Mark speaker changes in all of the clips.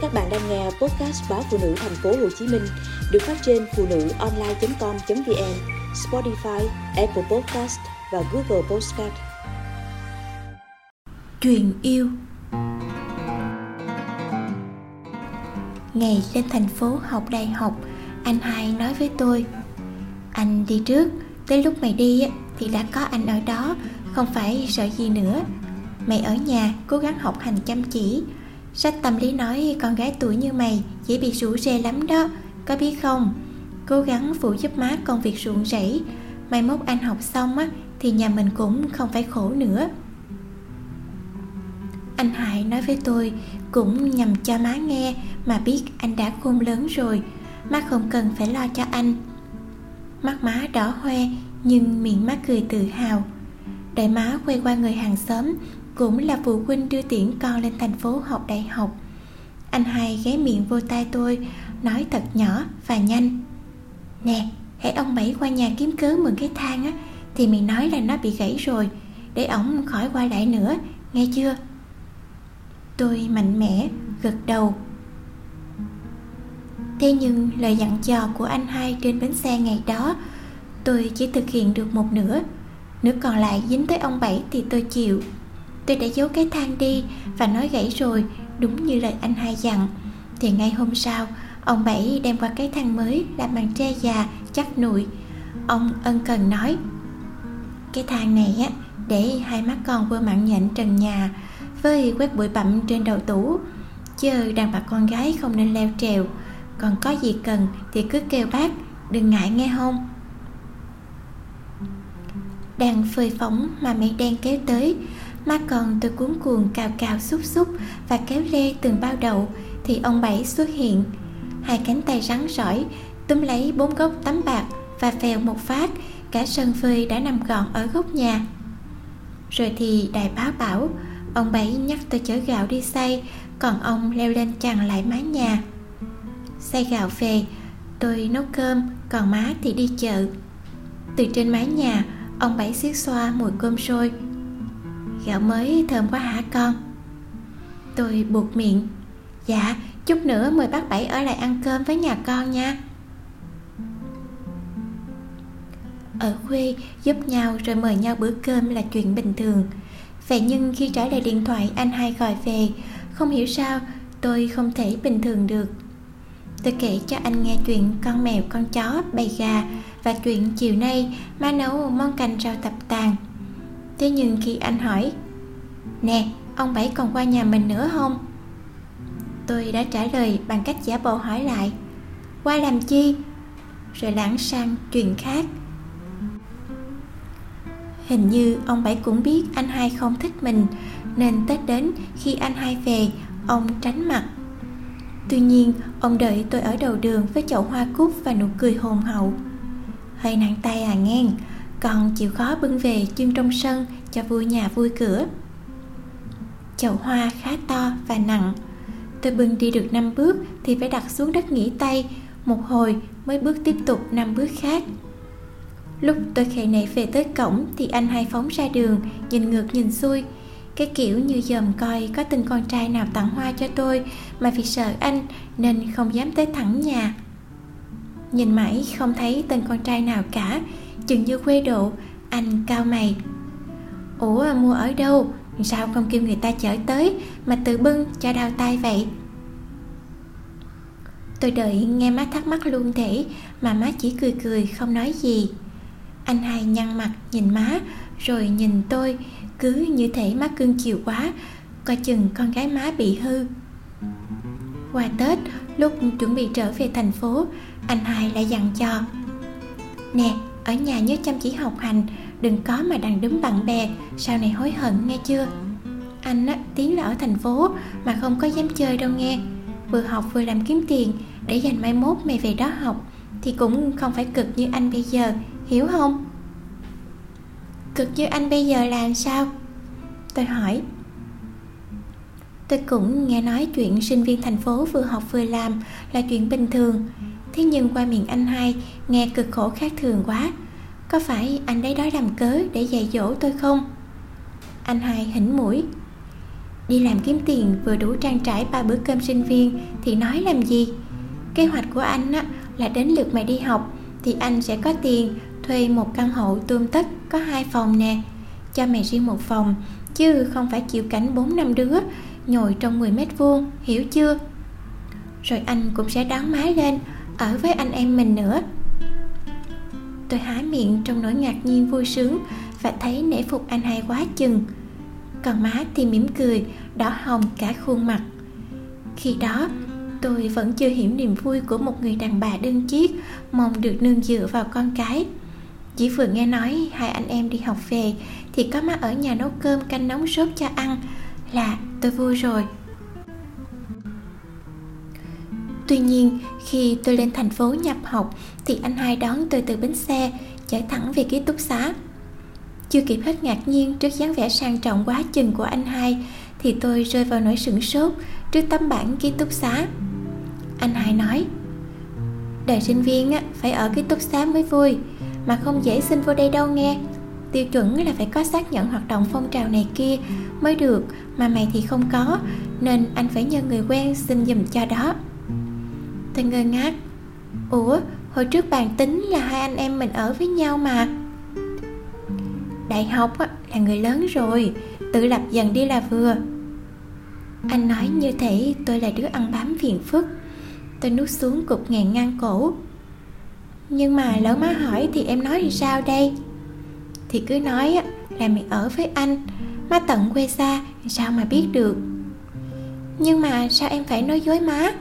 Speaker 1: Các bạn đang nghe podcast báo phụ nữ thành phố Hồ Chí Minh được phát trên phụ nữ online.com.vn, Spotify, Apple Podcast và Google Podcast.
Speaker 2: Truyền yêu Ngày lên thành phố học đại học, anh hai nói với tôi Anh đi trước, tới lúc mày đi thì đã có anh ở đó, không phải sợ gì nữa. Mày ở nhà cố gắng học hành chăm chỉ, Sách tâm lý nói con gái tuổi như mày dễ bị rủ rê lắm đó, có biết không? Cố gắng phụ giúp má công việc ruộng rẫy, mai mốt anh học xong á thì nhà mình cũng không phải khổ nữa. Anh Hải nói với tôi cũng nhằm cho má nghe mà biết anh đã khôn lớn rồi, má không cần phải lo cho anh. Mắt má đỏ hoe nhưng miệng má cười tự hào. Đại má quay qua người hàng xóm cũng là phụ huynh đưa tiễn con lên thành phố học đại học. Anh hai ghé miệng vô tai tôi, nói thật nhỏ và nhanh. Nè, hãy ông bảy qua nhà kiếm cớ mượn cái thang á, thì mày nói là nó bị gãy rồi, để ổng khỏi qua lại nữa, nghe chưa? Tôi mạnh mẽ gật đầu. Thế nhưng lời dặn dò của anh hai trên bến xe ngày đó, tôi chỉ thực hiện được một nửa. Nửa còn lại dính tới ông bảy thì tôi chịu tôi đã giấu cái thang đi và nói gãy rồi, đúng như lời anh hai dặn. Thì ngay hôm sau, ông bảy đem qua cái thang mới làm bằng tre già, chắc nụi. Ông ân cần nói, cái thang này á, để hai mắt con vừa mặn nhện trần nhà, với quét bụi bặm trên đầu tủ. Chứ đàn bà con gái không nên leo trèo, còn có gì cần thì cứ kêu bác, đừng ngại nghe không? Đang phơi phóng mà mây đen kéo tới mà còn tôi cuốn cuồng cào cào xúc xúc và kéo lê từng bao đậu thì ông bảy xuất hiện. Hai cánh tay rắn rỏi, túm lấy bốn gốc tấm bạc và phèo một phát, cả sân phơi đã nằm gọn ở góc nhà. Rồi thì đại báo bảo, ông bảy nhắc tôi chở gạo đi xay còn ông leo lên chằng lại mái nhà. Xay gạo về, tôi nấu cơm, còn má thì đi chợ. Từ trên mái nhà, ông bảy xiết xoa mùi cơm sôi gạo mới thơm quá hả con? Tôi buộc miệng. Dạ chút nữa mời bác bảy ở lại ăn cơm với nhà con nha. Ở quê, giúp nhau rồi mời nhau bữa cơm là chuyện bình thường. Vậy nhưng khi trả lời điện thoại, anh hai gọi về. Không hiểu sao, tôi không thể bình thường được. Tôi kể cho anh nghe chuyện con mèo, con chó, bầy gà và chuyện chiều nay má nấu món canh rau tập tàn thế nhưng khi anh hỏi, nè, ông bảy còn qua nhà mình nữa không? Tôi đã trả lời bằng cách giả bộ hỏi lại, qua làm chi? Rồi lãng sang chuyện khác. Hình như ông bảy cũng biết anh hai không thích mình, nên tết đến khi anh hai về, ông tránh mặt. Tuy nhiên, ông đợi tôi ở đầu đường với chậu hoa cúc và nụ cười hồn hậu. Hơi nặng tay à ngang còn chịu khó bưng về chưng trong sân cho vui nhà vui cửa. Chậu hoa khá to và nặng. Tôi bưng đi được năm bước thì phải đặt xuống đất nghỉ tay. Một hồi mới bước tiếp tục năm bước khác. Lúc tôi khề nảy về tới cổng thì anh hai phóng ra đường, nhìn ngược nhìn xuôi. Cái kiểu như dòm coi có tên con trai nào tặng hoa cho tôi mà vì sợ anh nên không dám tới thẳng nhà. Nhìn mãi không thấy tên con trai nào cả chừng như quê độ, anh cao mày. Ủa, mua ở đâu? Sao không kêu người ta chở tới mà tự bưng cho đau tay vậy? Tôi đợi nghe má thắc mắc luôn thể, mà má chỉ cười cười không nói gì. Anh hai nhăn mặt nhìn má, rồi nhìn tôi, cứ như thể má cưng chiều quá, coi chừng con gái má bị hư. Qua tết, lúc chuẩn bị trở về thành phố, anh hai lại dặn cho, nè ở nhà nhớ chăm chỉ học hành. Đừng có mà đằng đứng bạn bè. Sau này hối hận, nghe chưa? Anh á tiến là ở thành phố, mà không có dám chơi đâu nghe. Vừa học vừa làm kiếm tiền, để dành mai mốt mày về đó học, thì cũng không phải cực như anh bây giờ. Hiểu không? Cực như anh bây giờ là sao? Tôi hỏi. Tôi cũng nghe nói chuyện sinh viên thành phố vừa học vừa làm là chuyện bình thường thế nhưng qua miệng anh hai nghe cực khổ khác thường quá. Có phải anh đấy đói làm cớ để dạy dỗ tôi không? Anh hai hỉnh mũi. Đi làm kiếm tiền vừa đủ trang trải ba bữa cơm sinh viên thì nói làm gì? Kế hoạch của anh á, là đến lượt mày đi học thì anh sẽ có tiền thuê một căn hộ tươm tất có hai phòng nè. Cho mày riêng một phòng chứ không phải chịu cảnh bốn năm đứa nhồi trong 10 mét vuông hiểu chưa? Rồi anh cũng sẽ đón má lên ở với anh em mình nữa. Tôi há miệng trong nỗi ngạc nhiên vui sướng và thấy nể phục anh hai quá chừng. Còn má thì mỉm cười, đỏ hồng cả khuôn mặt. Khi đó, tôi vẫn chưa hiểu niềm vui của một người đàn bà đơn chiếc, mong được nương dựa vào con cái. Chỉ vừa nghe nói hai anh em đi học về thì có má ở nhà nấu cơm canh nóng sốt cho ăn, là tôi vui rồi. Tuy nhiên khi tôi lên thành phố nhập học thì anh hai đón tôi từ bến xe chở thẳng về ký túc xá. Chưa kịp hết ngạc nhiên trước dáng vẻ sang trọng quá chừng của anh hai thì tôi rơi vào nỗi sửng sốt trước tấm bảng ký túc xá. Anh hai nói đời sinh viên á, phải ở ký túc xá mới vui mà không dễ xin vô đây đâu nghe. Tiêu chuẩn là phải có xác nhận hoạt động phong trào này kia mới được mà mày thì không có nên anh phải nhờ người quen xin giùm cho đó tôi ngơ ngác. Ủa hồi trước bàn tính là hai anh em mình ở với nhau mà. Đại học á, là người lớn rồi tự lập dần đi là vừa. Anh nói như thể tôi là đứa ăn bám phiền phức. Tôi nuốt xuống cục ngàn ngang cổ. Nhưng mà lỡ má hỏi thì em nói thì sao đây? Thì cứ nói á, là mày ở với anh. Má tận quê xa sao mà biết được? Nhưng mà sao em phải nói dối má?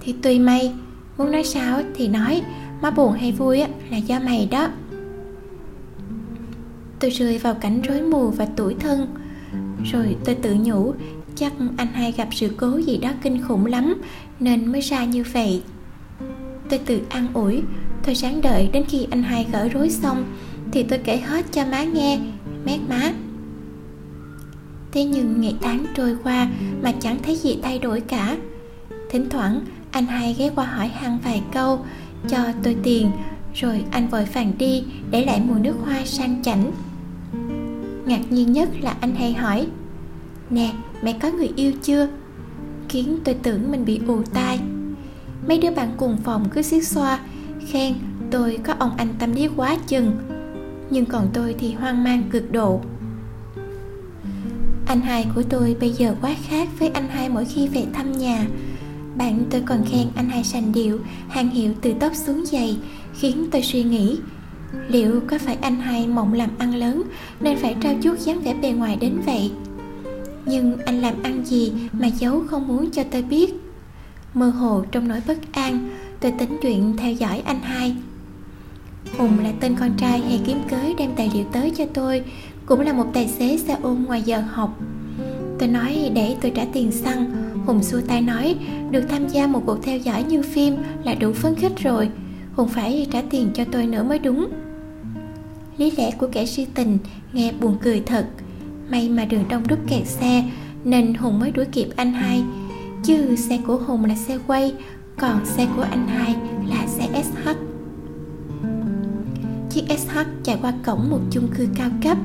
Speaker 2: Thì tùy mày. Muốn nói sao thì nói má buồn hay vui á, là do mày đó. Tôi rơi vào cảnh rối mù và tuổi thân. Rồi tôi tự nhủ chắc anh hai gặp sự cố gì đó kinh khủng lắm nên mới ra như vậy. Tôi tự an ủi tôi sáng đợi đến khi anh hai gỡ rối xong thì tôi kể hết cho má nghe mét má. Thế nhưng ngày tháng trôi qua mà chẳng thấy gì thay đổi cả. Thỉnh thoảng anh hai ghé qua hỏi han vài câu cho tôi tiền, rồi anh vội vàng đi để lại mùi nước hoa sang chảnh. Ngạc nhiên nhất là anh hay hỏi, nè, mẹ có người yêu chưa? Khiến tôi tưởng mình bị ù tai. Mấy đứa bạn cùng phòng cứ xiết xoa, khen, tôi có ông anh tâm lý quá chừng. Nhưng còn tôi thì hoang mang cực độ. Anh hai của tôi bây giờ quá khác với anh hai mỗi khi về thăm nhà bạn, tôi còn khen anh hai sành điệu, hàng hiệu từ tóc xuống giày, khiến tôi suy nghĩ, liệu có phải anh hai mộng làm ăn lớn nên phải trao chuốt dáng vẻ bề ngoài đến vậy? Nhưng anh làm ăn gì mà giấu không muốn cho tôi biết? Mơ hồ trong nỗi bất an, tôi tính chuyện theo dõi anh hai. Hùng là tên con trai hay kiếm cớ đem tài liệu tới cho tôi, cũng là một tài xế xe ôm ngoài giờ học tôi nói để tôi trả tiền xăng. Hùng xua tay nói, được tham gia một cuộc theo dõi như phim là đủ phấn khích rồi. Hùng phải trả tiền cho tôi nữa mới đúng. Lý lẽ của kẻ si tình nghe buồn cười thật. May mà đường đông đúc kẹt xe, nên hùng mới đuổi kịp anh hai. Chứ xe của hùng là xe quay, còn xe của anh hai là xe sh chiếc sh chạy qua cổng một chung cư cao cấp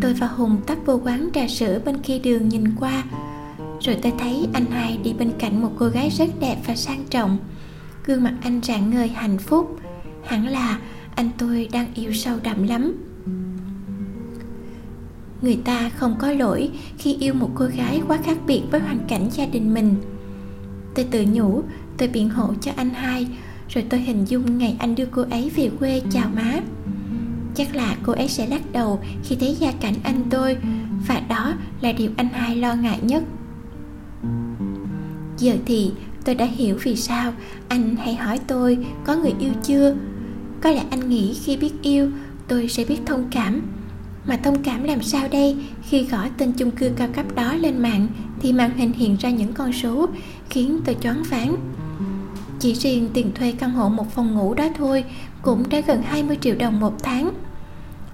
Speaker 2: tôi và hùng tấp vô quán trà sữa bên kia đường nhìn qua. Rồi tôi thấy anh hai đi bên cạnh một cô gái rất đẹp và sang trọng. Gương mặt anh rạng ngời, hạnh phúc. Hẳn là anh tôi đang yêu sâu đậm lắm. Người ta không có lỗi khi yêu một cô gái quá khác biệt với hoàn cảnh gia đình mình. Tôi tự nhủ, tôi biện hộ cho anh hai, rồi tôi hình dung ngày anh đưa cô ấy về quê chào má chắc là cô ấy sẽ lắc đầu khi thấy gia cảnh anh tôi, và đó là điều anh hai lo ngại nhất. Giờ thì tôi đã hiểu vì sao anh hay hỏi tôi có người yêu chưa. Có lẽ anh nghĩ khi biết yêu, tôi sẽ biết thông cảm. Mà thông cảm làm sao đây? Khi gõ tên chung cư cao cấp đó lên mạng, thì màn hình hiện ra những con số, khiến tôi choáng váng. Chỉ riêng tiền thuê căn hộ một phòng ngủ đó thôi cũng đã gần 20 triệu đồng một tháng.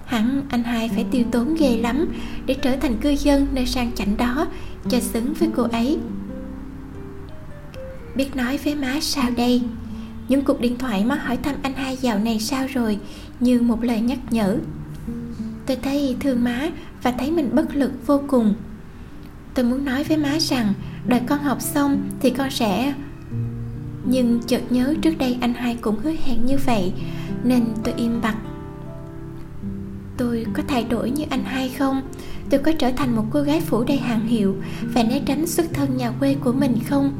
Speaker 2: Hẳn anh hai phải tiêu tốn ghê lắm để trở thành cư dân nơi sang chảnh đó, cho xứng với cô ấy. Biết nói với má sao đây? Những cuộc điện thoại má hỏi thăm anh hai dạo này sao rồi? Như một lời nhắc nhở. Tôi thấy thương má và thấy mình bất lực vô cùng. Tôi muốn nói với má rằng, đợi con học xong thì con sẽ nhưng chợt nhớ trước đây anh hai cũng hứa hẹn như vậy, nên tôi im bặt. Tôi có thay đổi như anh hai không? Tôi có trở thành một cô gái phủ đầy hàng hiệu và né tránh xuất thân nhà quê của mình không?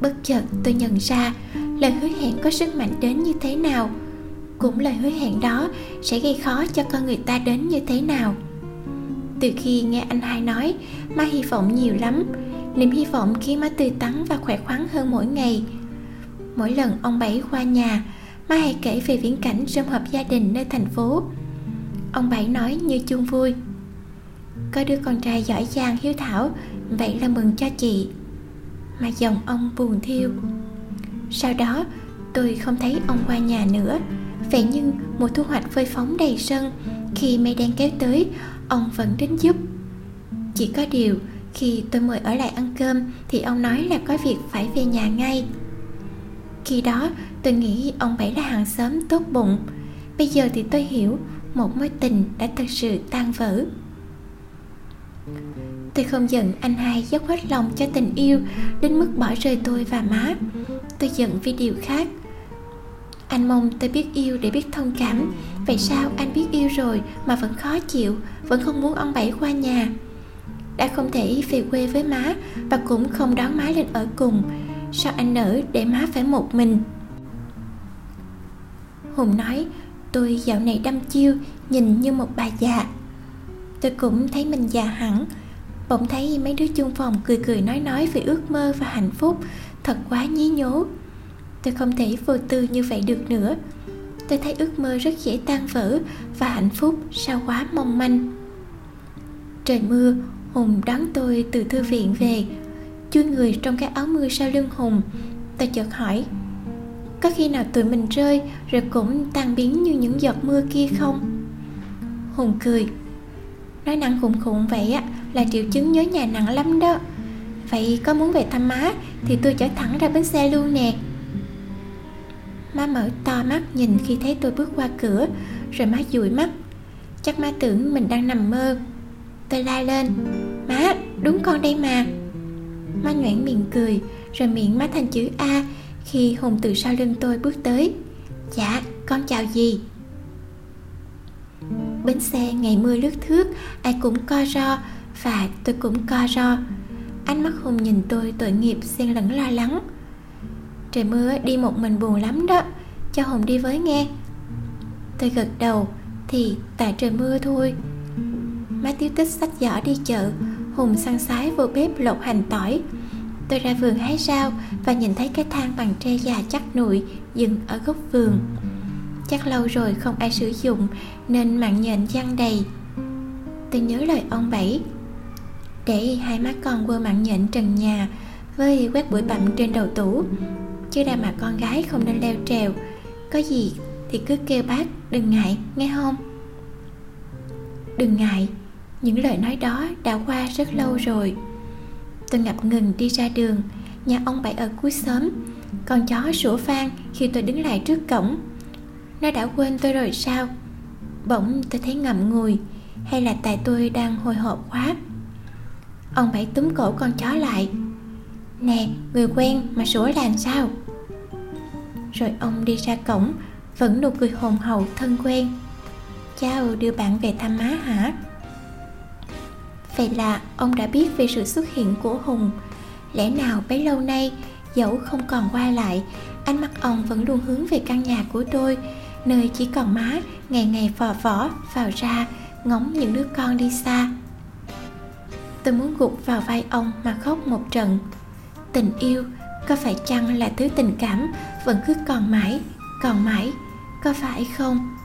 Speaker 2: Bất chợt tôi nhận ra, lời hứa hẹn có sức mạnh đến như thế nào. Cũng lời hứa hẹn đó sẽ gây khó cho con người ta đến như thế nào. Từ khi nghe anh hai nói, má hy vọng nhiều lắm niềm hy vọng khiến má tươi tắn và khỏe khoắn hơn mỗi ngày. Mỗi lần ông bảy qua nhà, má hay kể về viễn cảnh sum họp gia đình nơi thành phố. Ông bảy nói như chung vui. Có đứa con trai giỏi giang hiếu thảo, vậy là mừng cho chị. Mà dòng ông buồn thiêu. Sau đó, tôi không thấy ông qua nhà nữa. Vậy nhưng mùa thu hoạch phơi phóng đầy sân, khi mây đen kéo tới, ông vẫn đến giúp. Chỉ có điều khi tôi mời ở lại ăn cơm, thì ông nói là có việc phải về nhà ngay. Khi đó, tôi nghĩ ông bảy là hàng xóm tốt bụng. Bây giờ thì tôi hiểu, một mối tình đã thật sự tan vỡ. Tôi không giận anh hai dốc hết lòng cho tình yêu, đến mức bỏ rơi tôi và má. Tôi giận vì điều khác. Anh mong tôi biết yêu để biết thông cảm. Vậy sao anh biết yêu rồi mà vẫn khó chịu, vẫn không muốn ông bảy qua nhà? Đã không thể về quê với má và cũng không đón má lên ở cùng. Sao anh nỡ để má phải một mình? Hùng nói, tôi dạo này đăm chiêu, nhìn như một bà già. Tôi cũng thấy mình già hẳn. Bỗng thấy mấy đứa chung phòng cười cười nói nói về ước mơ và hạnh phúc. Thật quá nhí nhố. Tôi không thể vô tư như vậy được nữa. Tôi thấy ước mơ rất dễ tan vỡ và hạnh phúc sao quá mong manh. Trời mưa hùng đón tôi từ thư viện về. Chui người trong cái áo mưa sau lưng hùng. Tôi chợt hỏi, có khi nào tụi mình rơi rồi cũng tan biến như những giọt mưa kia không? Hùng cười, nói nặng khùng khùng vậy á là triệu chứng nhớ nhà nặng lắm đó. Vậy có muốn về thăm má thì tôi chở thẳng ra bến xe luôn nè. Má mở to mắt nhìn khi thấy tôi bước qua cửa, rồi má dụi mắt. Chắc má tưởng mình đang nằm mơ tôi la lên. Má, đúng con đây mà. Má nhoẻn miệng cười, rồi miệng má thành chữ a khi hùng từ sau lưng tôi bước tới. Dạ con chào gì bến xe ngày mưa lướt thước, ai cũng co ro, và tôi cũng co ro. Ánh mắt hùng nhìn tôi tội nghiệp xen lẫn lo lắng. Trời mưa đi một mình buồn lắm đó, cho hùng đi với nghe. Tôi gật đầu, thì tại trời mưa thôi má tiếu tích sách giỏ đi chợ, hùng săn sái vô bếp lột hành tỏi. Tôi ra vườn hái rau và nhìn thấy cái thang bằng tre già chắc nụi dừng ở góc vườn. Chắc lâu rồi không ai sử dụng, nên mạng nhện văng đầy. Tôi nhớ lời ông bảy, để hai má con quơ mạng nhện trần nhà với quét bụi bặm trên đầu tủ, chứ ra mà con gái không nên leo trèo. Có gì thì cứ kêu bác đừng ngại, nghe không? Đừng ngại những lời nói đó đã qua rất lâu rồi. Tôi ngập ngừng đi ra đường. Nhà ông bảy ở cuối xóm. Con chó sủa vang khi tôi đứng lại trước cổng. Nó đã quên tôi rồi sao? Bỗng tôi thấy ngậm ngùi. Hay là tại tôi đang hồi hộp quá? Ông bảy túm cổ con chó lại. Nè, người quen mà sủa làm sao? Rồi ông đi ra cổng, vẫn nụ cười hồn hậu thân quen. Chào, đưa bạn về thăm má hả? Vậy là ông đã biết về sự xuất hiện của hùng. Lẽ nào bấy lâu nay, dẫu không còn qua lại, ánh mắt ông vẫn luôn hướng về căn nhà của tôi, nơi chỉ còn má ngày ngày phò vỏ vào ra, ngóng những đứa con đi xa. Tôi muốn gục vào vai ông mà khóc một trận. Tình yêu, có phải chăng là thứ tình cảm vẫn cứ còn mãi còn mãi, có phải không?